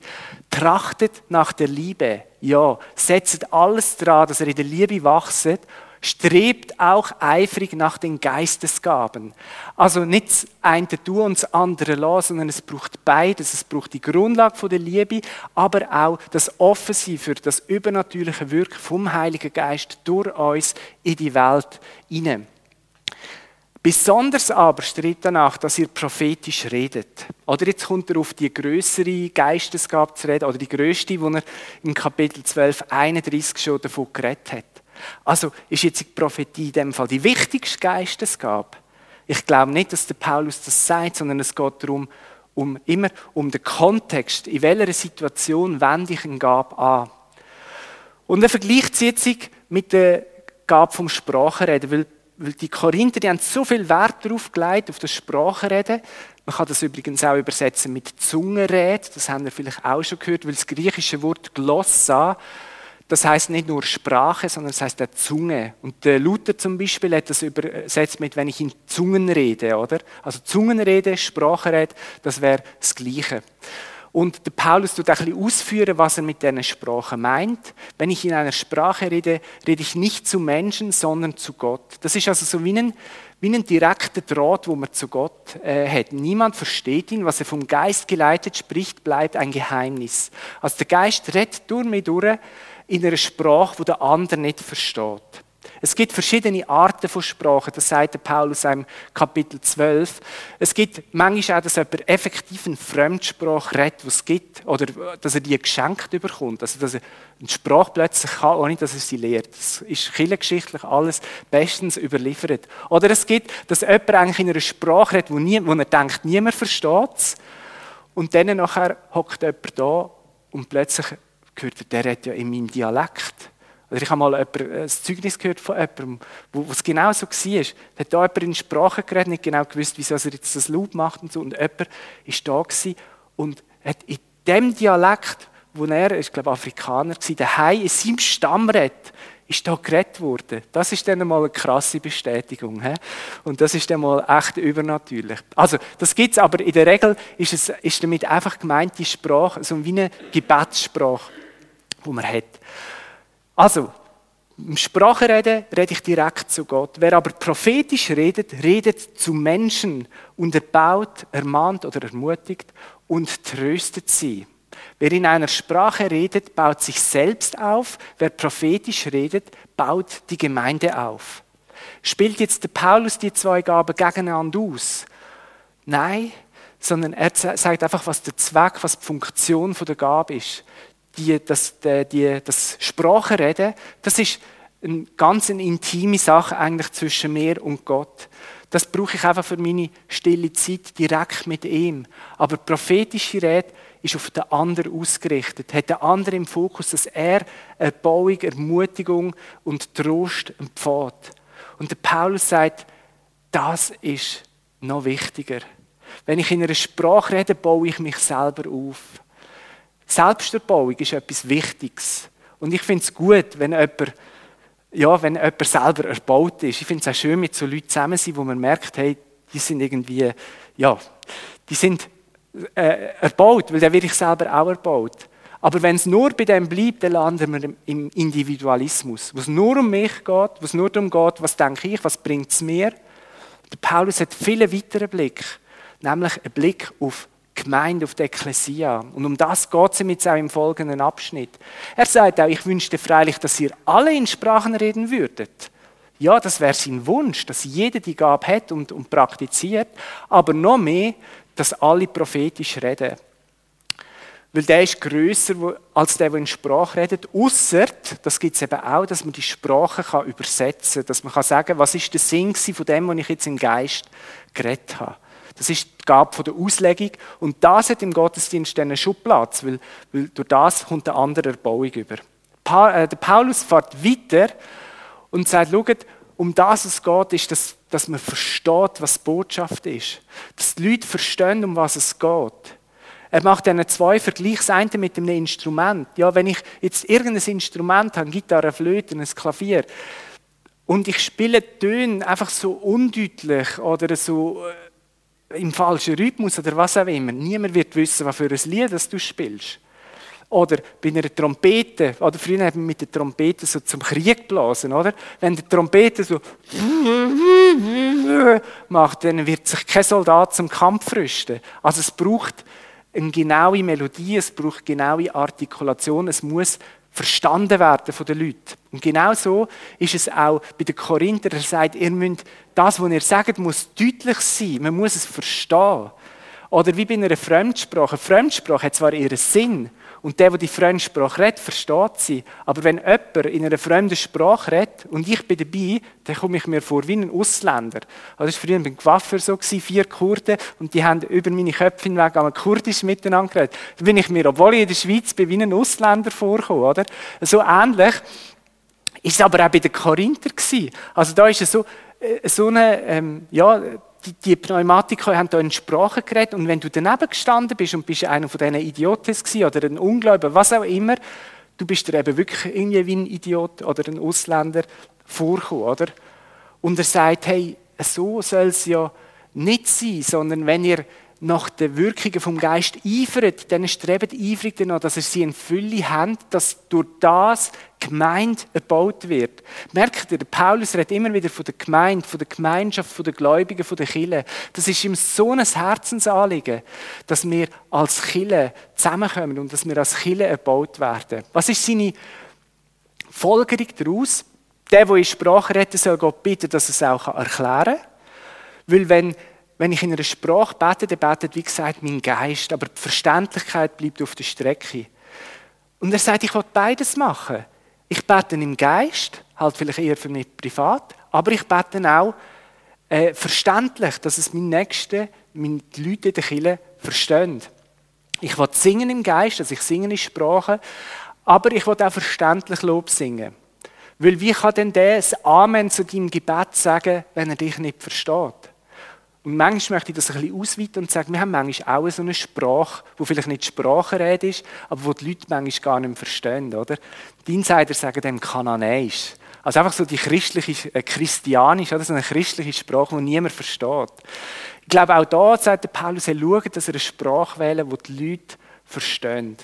trachtet nach der Liebe. Ja, setzt alles dran, dass er in der Liebe wachset strebt auch eifrig nach den Geistesgaben. Also nicht das eine tun und das andere lassen, sondern es braucht beides. Es braucht die Grundlage der Liebe, aber auch das Offensein für das übernatürliche Wirken vom Heiligen Geist durch uns in die Welt hinein. Besonders aber strebt danach, dass ihr prophetisch redet. Oder jetzt kommt er auf die größere Geistesgabe zu reden, oder die größte, wo er im Kapitel 12, 31 schon davon geredet hat. Also ist jetzt die Prophetie in dem Fall die wichtigste Geistesgabe. Ich glaube nicht, dass der Paulus das sagt, sondern es geht darum, um, immer um den Kontext, in welcher Situation wende ich eine Gabe an. Und er vergleicht sie jetzt mit der Gabe vom Sprachenreden, weil, weil die Korinther, die haben so viel Wert darauf gelegt, auf das Sprachenreden. Man kann das übrigens auch übersetzen mit Zungenrede, das haben wir vielleicht auch schon gehört, weil das griechische Wort Glossa das heißt nicht nur Sprache, sondern es heißt der Zunge. Und der Luther zum Beispiel hat das übersetzt mit, wenn ich in Zungen rede, oder? Also Zungenrede, Sprachenrede, das wäre das Gleiche. Und der Paulus tut ein bisschen ausführen, was er mit dieser Sprache meint. Wenn ich in einer Sprache rede, rede ich nicht zu Menschen, sondern zu Gott. Das ist also so wie ein, wie ein direkter Draht, wo man zu Gott äh, hat. Niemand versteht ihn, was er vom Geist geleitet spricht, bleibt ein Geheimnis. Also der Geist redet durch mich durch in einer Sprache, die der andere nicht versteht. Es gibt verschiedene Arten von Sprachen, das sagt Paulus im Kapitel 12. Es gibt manchmal auch, dass jemand effektiv eine Fremdsprache redet, die es gibt, oder dass er die geschenkt bekommt. Also, dass er eine Sprache plötzlich kann, ohne dass er sie lehrt. Das ist kirchengeschichtlich alles bestens überliefert. Oder es gibt, dass jemand eigentlich in einer Sprache redet, wo, nie, wo er denkt, niemand versteht es. Und dann nachher hockt jemand da und plötzlich gehört, der redet ja in meinem Dialekt. Oder ich habe mal ein Zeugnis gehört von jemandem, wo es genau so war. Da hat da jemand in Sprache geredet, nicht genau gewusst, wieso er jetzt das Loop macht und so. Und jemand war da und hat in dem Dialekt, wo er, ich glaube Afrikaner war, daheim in seinem Stammred, ist da geredet worden. Das ist dann mal eine krasse Bestätigung. He? Und das ist dann mal echt übernatürlich. Also, das gibt es, aber in der Regel ist, es, ist damit einfach gemeint, die Sprache, so wie eine Gebetssprache wo man hat. Also, im Sprachenreden rede ich direkt zu Gott. Wer aber prophetisch redet, redet zu Menschen und erbaut, ermahnt oder ermutigt und tröstet sie. Wer in einer Sprache redet, baut sich selbst auf. Wer prophetisch redet, baut die Gemeinde auf. Spielt jetzt der Paulus die zwei Gaben gegeneinander aus? Nein, sondern er sagt einfach, was der Zweck, was die Funktion der Gabe ist. Die, das, die, das Sprachenreden, das ist eine ganz intime Sache eigentlich zwischen mir und Gott. Das brauche ich einfach für meine stille Zeit direkt mit ihm. Aber prophetische Rede ist auf den anderen ausgerichtet, hat den anderen im Fokus, dass er Erbauung, Ermutigung und Trost empfiehlt. Und der Paulus sagt, das ist noch wichtiger. Wenn ich in einer Sprache rede, baue ich mich selber auf. Selbsterbauung ist etwas Wichtiges. Und ich finde es gut, wenn jemand, ja, wenn jemand selber erbaut ist. Ich finde es auch schön, mit so Leuten zusammen zu sein, wo man merkt, hey, die sind irgendwie, ja, die sind äh, erbaut, weil dann werde ich selber auch erbaut. Aber wenn es nur bei dem bleibt, dann landen wir im Individualismus, wo es nur um mich geht, wo es nur darum geht, was denke ich, was bringt es mir. Der Paulus hat viele weitere Blick, nämlich einen Blick auf Gemeinde, auf die Ekklesia. Und um das geht es ihm jetzt auch im folgenden Abschnitt. Er sagt auch, ich wünschte freilich, dass ihr alle in Sprachen reden würdet. Ja, das wäre sein Wunsch, dass jeder die Gabe hat und, und praktiziert, aber noch mehr, dass alle prophetisch reden. Weil der ist grösser als der, der in Sprache redet. Ausser, das gibt es eben auch, dass man die Sprache kann übersetzen kann. Dass man kann sagen was ist der Sinn von dem, was ich jetzt im Geist geredet habe. Das ist die Gabe der Auslegung. Und das hat im Gottesdienst dann schon Platz, weil, weil durch das kommt eine andere Erbauung über. Äh, Paulus fährt weiter und sagt, schaut, um das es geht, ist, dass, dass man versteht, was die Botschaft ist. Dass die Leute verstehen, um was es geht. Er macht dann zwei eine mit einem Instrument. Ja, wenn ich jetzt irgendein Instrument habe, Gitarre, Flöte, ein Klavier, und ich spiele Töne einfach so undeutlich oder so äh, im falschen Rhythmus oder was auch immer. Niemand wird wissen, was für ein Lied das du spielst. Oder bei einer Trompete, oder früher haben wir mit der Trompete so zum Krieg geblasen, oder? Wenn die Trompete so macht, dann wird sich kein Soldat zum Kampf rüsten. Also es braucht eine genaue Melodie, es braucht genaue Artikulation, es muss verstanden werden von den Leuten. Und genau so ist es auch bei den Korinther. Er sagt, ihr müsst, das, was ihr sagt, muss deutlich sein. Man muss es verstehen. Oder wie bei einer Fremdsprache. Fremdsprache hat zwar ihren Sinn, und der, der die Fremdsprache redet, versteht sie. Aber wenn jemand in einer fremden Sprache redet und ich bin dabei, dann komme ich mir vor wie ein Ausländer. Also das war früher beim Coiffeur so, vier Kurden, und die haben über meine Köpfe hinweg einmal Kurdisch miteinander geredet. Da bin ich mir, obwohl ich in der Schweiz bin, wie ein Ausländer vorgekommen, oder? So ähnlich ist es aber auch bei den Korinther gewesen. Also da ist es so, äh, so eine, ähm, ja, die, die Pneumatiker haben da in Sprache geredet und wenn du daneben gestanden bist und bist einer von diesen Idioten oder ein Ungläubiger, was auch immer, du bist dir eben wirklich irgendwie wie ein Idiot oder ein Ausländer vorgekommen, oder? Und er sagt, hey, so soll es ja nicht sein, sondern wenn ihr nach den Wirkungen vom Geist eifert, dann strebt eifrig danach, dass er sie in Fülle hat, dass durch das Gemeinde erbaut wird. Merkt ihr, Paulus redet immer wieder von der Gemeinde, von der Gemeinschaft, von den Gläubigen, von den Kirchen. Das ist ihm so ein Herzensanliegen, dass wir als Kirche zusammenkommen und dass wir als Kirche erbaut werden. Was ist seine Folgerung daraus? Der, der in Sprache redet, soll Gott bitten, dass er es auch erklären kann. Weil wenn wenn ich in einer Sprache bete, dann betet, wie gesagt, mein Geist, aber die Verständlichkeit bleibt auf der Strecke. Und er sagt, ich will beides machen. Ich bete im Geist, halt vielleicht eher für mich privat, aber ich bete auch äh, verständlich, dass es mein Nächste, meine Leute in der Kirche verstehen. Ich will singen im Geist, also ich singe in Sprache, aber ich will auch verständlich Lob singen. Weil wie kann denn der das Amen zu deinem Gebet sagen, wenn er dich nicht versteht? Und manchmal möchte ich das ein bisschen ausweiten und sagen, wir haben manchmal auch so eine Sprache, wo vielleicht nicht Sprachenrede ist, aber wo die Leute manchmal gar nicht mehr verstehen, oder? Die Insider sagen dem Kananäisch. Also einfach so die christliche, äh, christianisch, oder? So eine christliche Sprache, die niemand versteht. Ich glaube, auch da sagt der Paulus, er schaut, dass er eine Sprache wählt, die die Leute verstehen.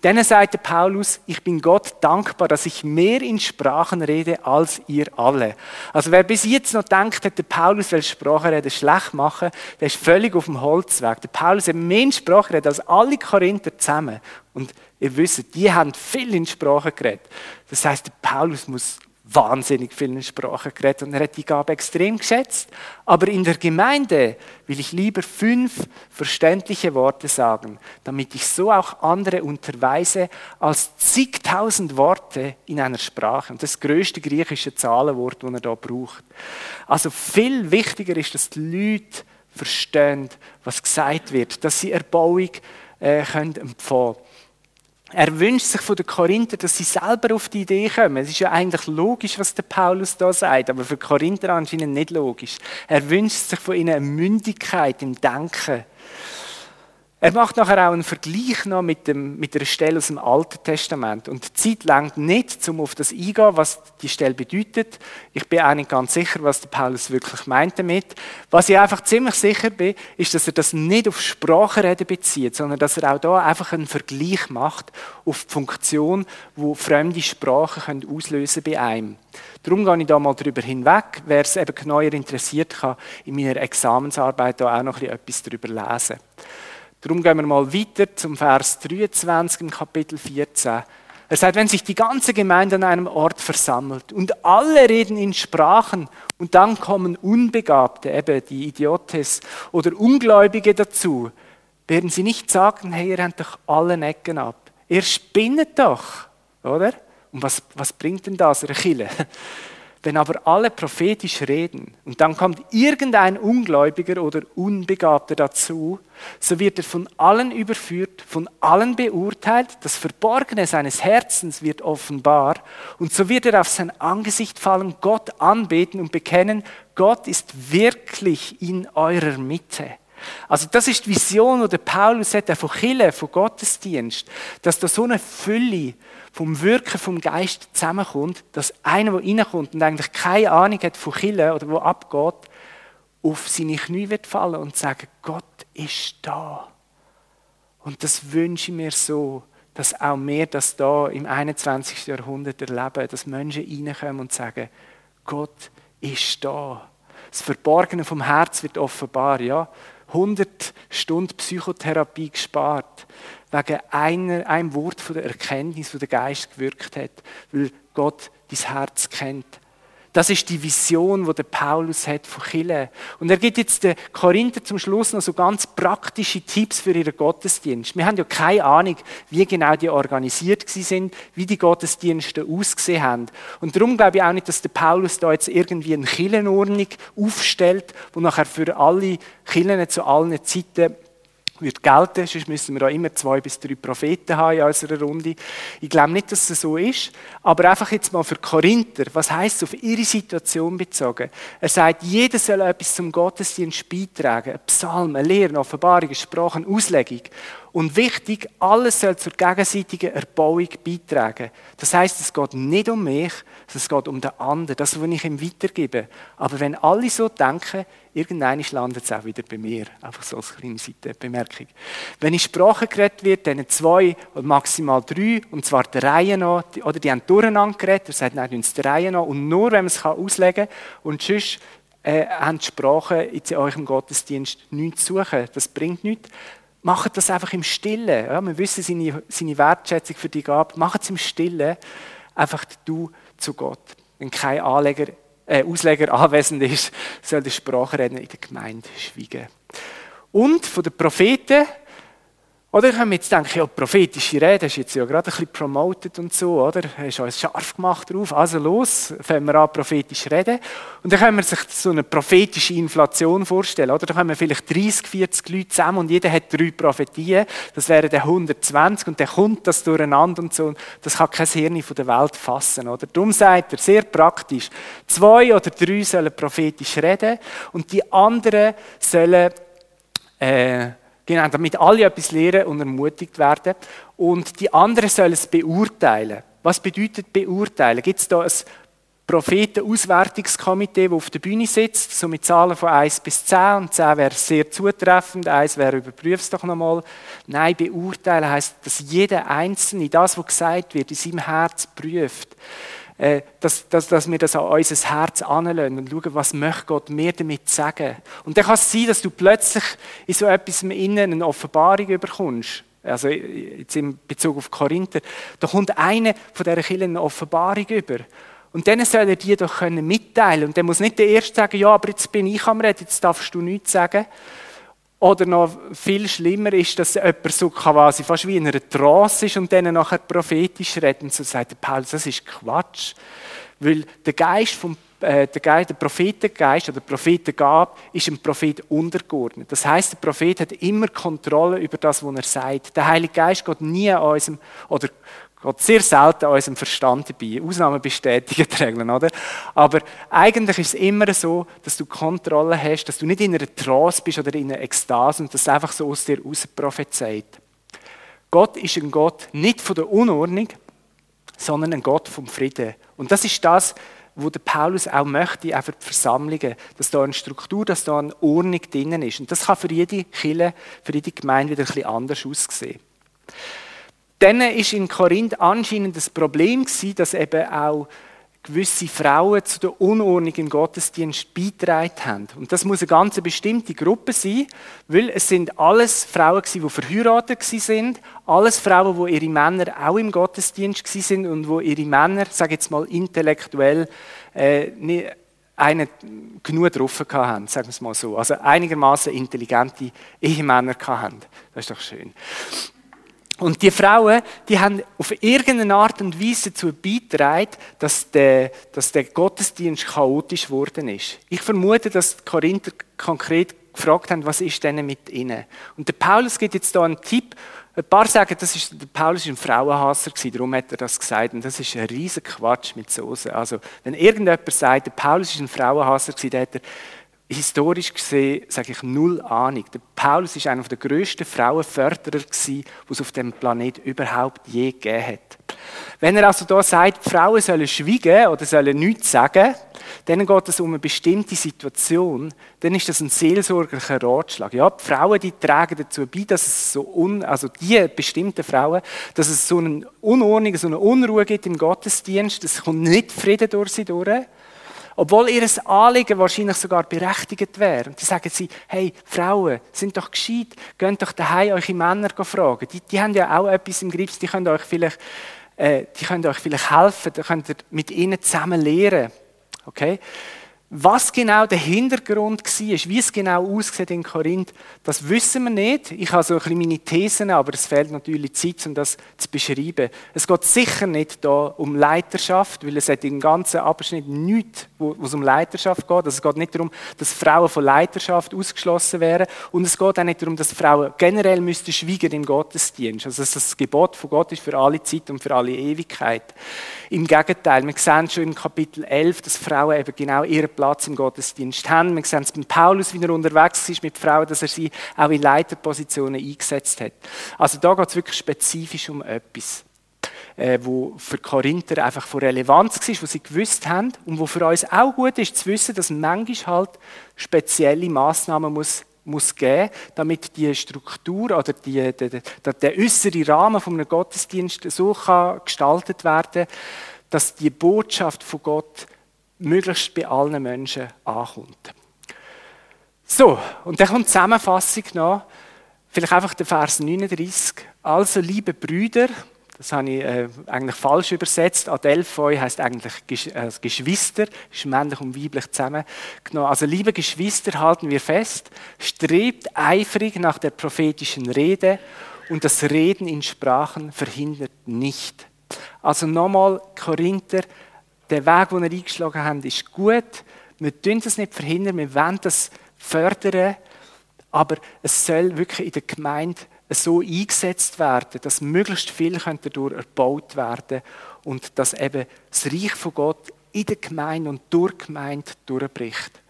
Dann sagt Paulus, ich bin Gott dankbar, dass ich mehr in Sprachen rede als ihr alle. Also wer bis jetzt noch denkt, der Paulus will Sprachenreden schlecht machen, der ist völlig auf dem Holzweg. Der Paulus hat mehr in Sprachen als alle Korinther zusammen. Und ihr wisst, die haben viel in Sprachen geredet. Das heißt, der Paulus muss wahnsinnig vielen Sprachen geredet und er hat die Gabe extrem geschätzt. Aber in der Gemeinde will ich lieber fünf verständliche Worte sagen, damit ich so auch andere unterweise als zigtausend Worte in einer Sprache. Und das größte griechische Zahlenwort, das er da braucht. Also viel wichtiger ist, dass die Leute verstehen, was gesagt wird, dass sie Erbauung äh, können empfangen können. Er wünscht sich von den Korinther, dass sie selber auf die Idee kommen. Es ist ja eigentlich logisch, was der Paulus da sagt, aber für Korinther anscheinend nicht logisch. Er wünscht sich von ihnen eine Mündigkeit im Denken. Er macht nachher auch einen Vergleich noch mit, dem, mit einer Stelle aus dem Alten Testament. Und die Zeit langt nicht, um auf das eingehen, was die Stelle bedeutet. Ich bin auch nicht ganz sicher, was der Paulus wirklich meint damit. Was ich einfach ziemlich sicher bin, ist, dass er das nicht auf Sprachenreden bezieht, sondern dass er auch da einfach einen Vergleich macht auf die Funktion, wo fremde Sprachen können auslösen bei einem. Darum gehe ich da mal drüber hinweg. Wer es eben genauer interessiert, kann in meiner Examensarbeit da auch noch etwas darüber lesen. Darum gehen wir mal weiter zum Vers 23 im Kapitel 14. Er sagt, wenn sich die ganze Gemeinde an einem Ort versammelt und alle reden in Sprachen und dann kommen Unbegabte, eben die Idiotes oder Ungläubige dazu, werden sie nicht sagen, hey, ihr habt doch alle Ecken ab. Ihr spinnet doch, oder? Und was, was bringt denn das, Kille? Wenn aber alle prophetisch reden und dann kommt irgendein Ungläubiger oder Unbegabter dazu, so wird er von allen überführt, von allen beurteilt, das Verborgene seines Herzens wird offenbar und so wird er auf sein Angesicht fallen, Gott anbeten und bekennen, Gott ist wirklich in eurer Mitte. Also das ist die Vision, die Paulus hat, von Chile, von Gottesdienst, dass da so eine Fülle vom Wirken vom Geist zusammenkommt, dass einer, der reinkommt und eigentlich keine Ahnung hat von Chile oder wo abgeht, auf seine Knie wird fallen und sagen, Gott ist da. Und das wünsche ich mir so, dass auch wir das da im 21. Jahrhundert erleben, dass Menschen reinkommen und sagen, Gott ist da. Das Verborgene vom Herz wird offenbar, ja. 100 Stunden Psychotherapie gespart, wegen einer, einem Wort von der Erkenntnis, wo der Geist gewirkt hat, weil Gott dein Herz kennt. Das ist die Vision, die der Paulus hat von Chile. Und er gibt jetzt den Korinther zum Schluss noch so ganz praktische Tipps für ihren Gottesdienst. Wir haben ja keine Ahnung, wie genau die organisiert sind, wie die Gottesdienste ausgesehen haben. Und darum glaube ich auch nicht, dass der Paulus da jetzt irgendwie eine Killenordnung aufstellt, wo nachher für alle Killen zu allen Zeiten wird gelten, sonst müssen wir da immer zwei bis drei Propheten haben in unserer Runde. Ich glaube nicht, dass es so ist, aber einfach jetzt mal für Korinther, was heißt auf ihre Situation bezogen? Er sagt, jeder soll etwas zum Gottesdienst beitragen, ein Psalm, eine Lehre, eine Offenbarung, eine Sprache, eine Auslegung. Und wichtig, alles soll zur gegenseitigen Erbauung beitragen. Das heißt, es geht nicht um mich, es geht um den anderen, das, was ich ihm weitergebe. Aber wenn alle so denken, irgendwann landet es auch wieder bei mir. Einfach so als kleine Seitenbemerkung. Wenn in Sprache geredet wird, dann zwei oder maximal drei, und zwar der Reihe nach, oder die haben durcheinander geredet, er sagt, nein, uns der Reihe nach, und nur, wenn man es auslegen kann, und sonst äh, haben die Sprachen in eurem Gottesdienst nichts zu suchen. Das bringt nichts. Macht das einfach im Stillen. Ja, wir wissen seine, seine Wertschätzung für die Gabe. Macht es im Stillen. Einfach du zu Gott. Wenn kein Anleger, äh, Ausleger anwesend ist, soll der Sprachredner in der Gemeinde schweigen. Und von den Propheten oder können wir jetzt denken, ja, prophetische Rede ist jetzt ja gerade ein bisschen promoted und so, oder? Hast uns scharf gemacht drauf. Also los, fangen wir an, prophetisch reden. Und dann können wir sich so eine prophetische Inflation vorstellen, oder? Da kommen vielleicht 30, 40 Leute zusammen und jeder hat drei Prophetien. Das wären dann 120 und dann kommt das durcheinander und so. Das kann kein Hirn von der Welt fassen, oder? Darum sagt er, sehr praktisch, zwei oder drei sollen prophetisch reden und die anderen sollen, äh, Genau, damit alle etwas lernen und ermutigt werden. Und die anderen sollen es beurteilen. Was bedeutet beurteilen? Gibt es da ein Prophetenauswertungskomitee, das auf der Bühne sitzt, so mit Zahlen von 1 bis 10, und 10 wäre sehr zutreffend, 1 wäre überprüf es doch nochmal. Nein, beurteilen heißt, dass jeder Einzelne das, was gesagt wird, in seinem Herz prüft. Äh, dass, dass, dass wir das an unser Herz anlösen und schauen, was möchte Gott mir damit sagen. Und dann kann es sein, dass du plötzlich in so etwas im Innen eine Offenbarung überkommst. Also jetzt in Bezug auf Korinther. Da kommt eine von dieser Kirchen eine Offenbarung über. Und dann soll er die doch können mitteilen. Und dann muss nicht der Erste sagen, ja, aber jetzt bin ich am Reden, jetzt darfst du nichts sagen. Oder noch viel schlimmer ist, dass jemand so quasi fast wie in einer Trance ist und dann nachher prophetisch redet. Und so sagt Paulus, das ist Quatsch. Weil der Geist vom äh, der, Geist, der Prophetengeist oder Prophetengab ist dem Prophet untergeordnet. Das heißt, der Prophet hat immer Kontrolle über das, was er sagt. Der Heilige Geist geht nie an unserem, oder geht sehr selten an unserem Verstand dabei. Ausnahmen bestätigen die Regeln, oder? Aber eigentlich ist es immer so, dass du Kontrolle hast, dass du nicht in einer Trance bist oder in einer Ekstase und das einfach so aus dir raus prophezeit. Gott ist ein Gott nicht von der Unordnung, sondern ein Gott vom Frieden. Und das ist das, wo der Paulus auch möchte, für die Versammlungen, dass da eine Struktur, dass da eine Ordnung drinnen ist. Und das kann für jede Kirche, für jede Gemeinde wieder ein bisschen anders aussehen. Dann ist in Korinth anscheinend das Problem dass eben auch gewisse Frauen zu der Unordnung im Gottesdienst beitragen haben. Und das muss eine ganz bestimmte Gruppe sein, weil es sind alles Frauen gewesen, die verheiratet sind, alles Frauen, wo ihre Männer auch im Gottesdienst sind und wo ihre Männer, sage jetzt mal intellektuell, äh, nicht einen genug drauf haben, sagen wir es mal so. Also einigermaßen intelligente Ehemänner haben. Das ist doch schön. Und die Frauen, die haben auf irgendeine Art und Weise dazu beigetragen, dass der, dass der Gottesdienst chaotisch geworden ist. Ich vermute, dass die Korinther konkret gefragt haben, was ist denn mit ihnen? Und der Paulus gibt jetzt da einen Tipp. Ein paar sagen, das ist, der Paulus war ein Frauenhasser, darum hat er das gesagt. Und das ist ein riesiger Quatsch mit Soße. Also, wenn irgendjemand sagt, der Paulus ist ein Frauenhasser, dann hat er historisch gesehen, sage ich, null Ahnung. Der Paulus ist einer der grössten Frauenförderer die es auf dem Planet überhaupt je gegeben hat. Wenn er also da sagt, Frauen sollen schweigen oder sollen nichts sagen, dann geht es um eine bestimmte Situation, dann ist das ein seelsorglicher Ratschlag. Ja, die Frauen, die tragen dazu bei, dass es so un, also die bestimmten Frauen, dass es so eine Unordnung, so eine Unruhe gibt im Gottesdienst, es kommt nicht Frieden durch sie durch. Obwohl ihr Anliegen wahrscheinlich sogar berechtigt wäre. Und die sagen sie, hey, Frauen, sind doch gescheit, geht doch daheim eure Männer fragen. Die, die haben ja auch etwas im Grips, die können euch vielleicht, äh, die können euch vielleicht helfen, da könnt ihr mit ihnen zusammen lehren. Okay? Was genau der Hintergrund war, wie es genau aussieht in Korinth, das wissen wir nicht. Ich habe so ein bisschen meine Thesen, aber es fehlt natürlich Zeit, um das zu beschreiben. Es geht sicher nicht da um Leiterschaft, weil es hat im ganzen Abschnitt nichts, wo es um Leiterschaft geht. Also es geht nicht darum, dass Frauen von Leiterschaft ausgeschlossen wären und es geht auch nicht darum, dass Frauen generell müssten schweigen im Gottesdienst. Also dass das Gebot von Gott ist für alle Zeit und für alle Ewigkeit. Im Gegenteil, wir sehen schon im Kapitel 11, dass Frauen eben genau ihren Platz im Gottesdienst haben. Wir sehen es beim Paulus, wie er unterwegs ist mit Frauen, dass er sie auch in Leiterpositionen eingesetzt hat. Also da geht es wirklich spezifisch um etwas, äh, wo für Korinther einfach von Relevanz war, wo sie gewusst haben und wo für uns auch gut ist zu wissen, dass manchmal halt spezielle Massnahmen muss muss geben, damit die Struktur oder die, die, die, der äußere Rahmen von einem Gottesdienst so kann gestaltet werden, dass die Botschaft von Gott möglichst bei allen Menschen ankommt. So, und dann kommt die Zusammenfassung noch. Vielleicht einfach der Vers 39. Also, liebe Brüder, das habe ich äh, eigentlich falsch übersetzt. Adelphoi heißt eigentlich Gesch äh, Geschwister, ist männlich und weiblich zusammengenommen. Also, liebe Geschwister, halten wir fest, strebt eifrig nach der prophetischen Rede und das Reden in Sprachen verhindert nicht. Also nochmal, Korinther, der Weg, den wir eingeschlagen haben, ist gut. Wir tun das nicht verhindern, wir wollen das fördern, aber es soll wirklich in der Gemeinde so eingesetzt werden, dass möglichst viel dadurch erbaut werden und dass eben das Reich von Gott in der Gemeinde und durch die Gemeinde durchbricht.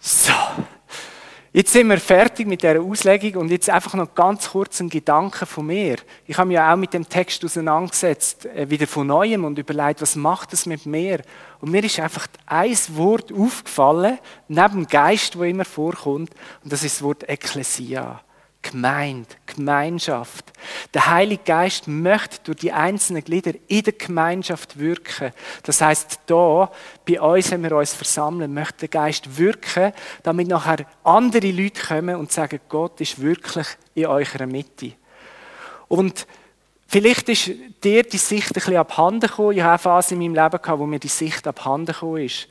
So, Jetzt sind wir fertig mit der Auslegung und jetzt einfach noch ganz kurz ein Gedanke von mir. Ich habe mich ja auch mit dem Text auseinandergesetzt, äh, wieder von neuem und überlegt, was macht es mit mir? Und mir ist einfach ein Wort aufgefallen, neben dem Geist, wo immer vorkommt, und das ist das Wort Ekklesia. Gemeinde, Gemeinschaft. Der Heilige Geist möchte durch die einzelnen Glieder in der Gemeinschaft wirken. Das heißt, da bei uns, wenn wir uns versammeln, möchte der Geist wirken, damit nachher andere Leute kommen und sagen, Gott ist wirklich in eurer Mitte. Und Vielleicht ist dir die Sicht ein bisschen abhanden gekommen. Ich habe eine Phase in meinem Leben gehabt, wo mir die Sicht abhanden gekommen ist.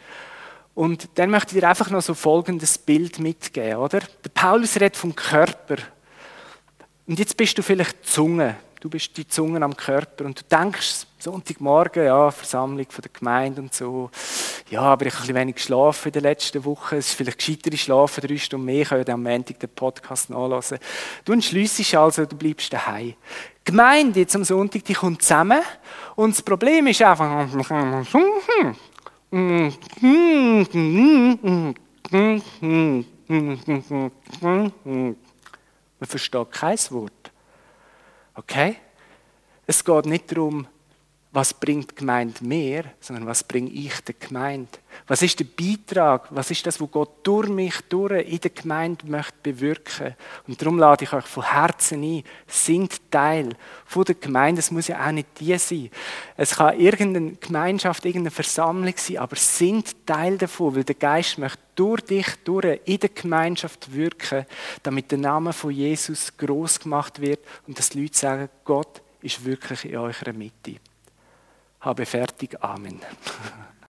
Und dann möchte ich dir einfach noch so folgendes Bild mitgeben, oder? Der Paulus redet vom Körper. Und jetzt bist du vielleicht die Zunge. Du bist die Zunge am Körper und du denkst, Sonntagmorgen, ja, Versammlung von der Gemeinde und so. Ja, aber ich habe ein wenig geschlafen in den letzten Wochen. Es ist vielleicht gescheiter, schlafe drei Stunden mehr, können am Montag den Podcast nachlassen. Du entschliessest also, du bleibst daheim. Die Gemeinde jetzt am Sonntag, die kommt zusammen und das Problem ist einfach, man versteht kein Wort. Okay? Es geht nicht darum, was bringt die Gemeinde mehr, sondern was bringe ich der Gemeinde? Was ist der Beitrag? Was ist das, was Gott durch mich, durch in der Gemeinde möchte bewirken? Und darum lade ich euch von Herzen ein, sind Teil von der Gemeinde. Es muss ja auch nicht die sein. Es kann irgendeine Gemeinschaft, irgendeine Versammlung sein, aber sind Teil davon, weil der Geist möchte durch dich, durch in der Gemeinschaft wirken, damit der Name von Jesus groß gemacht wird und dass die Leute sagen, Gott ist wirklich in eurer Mitte habe fertig. Amen.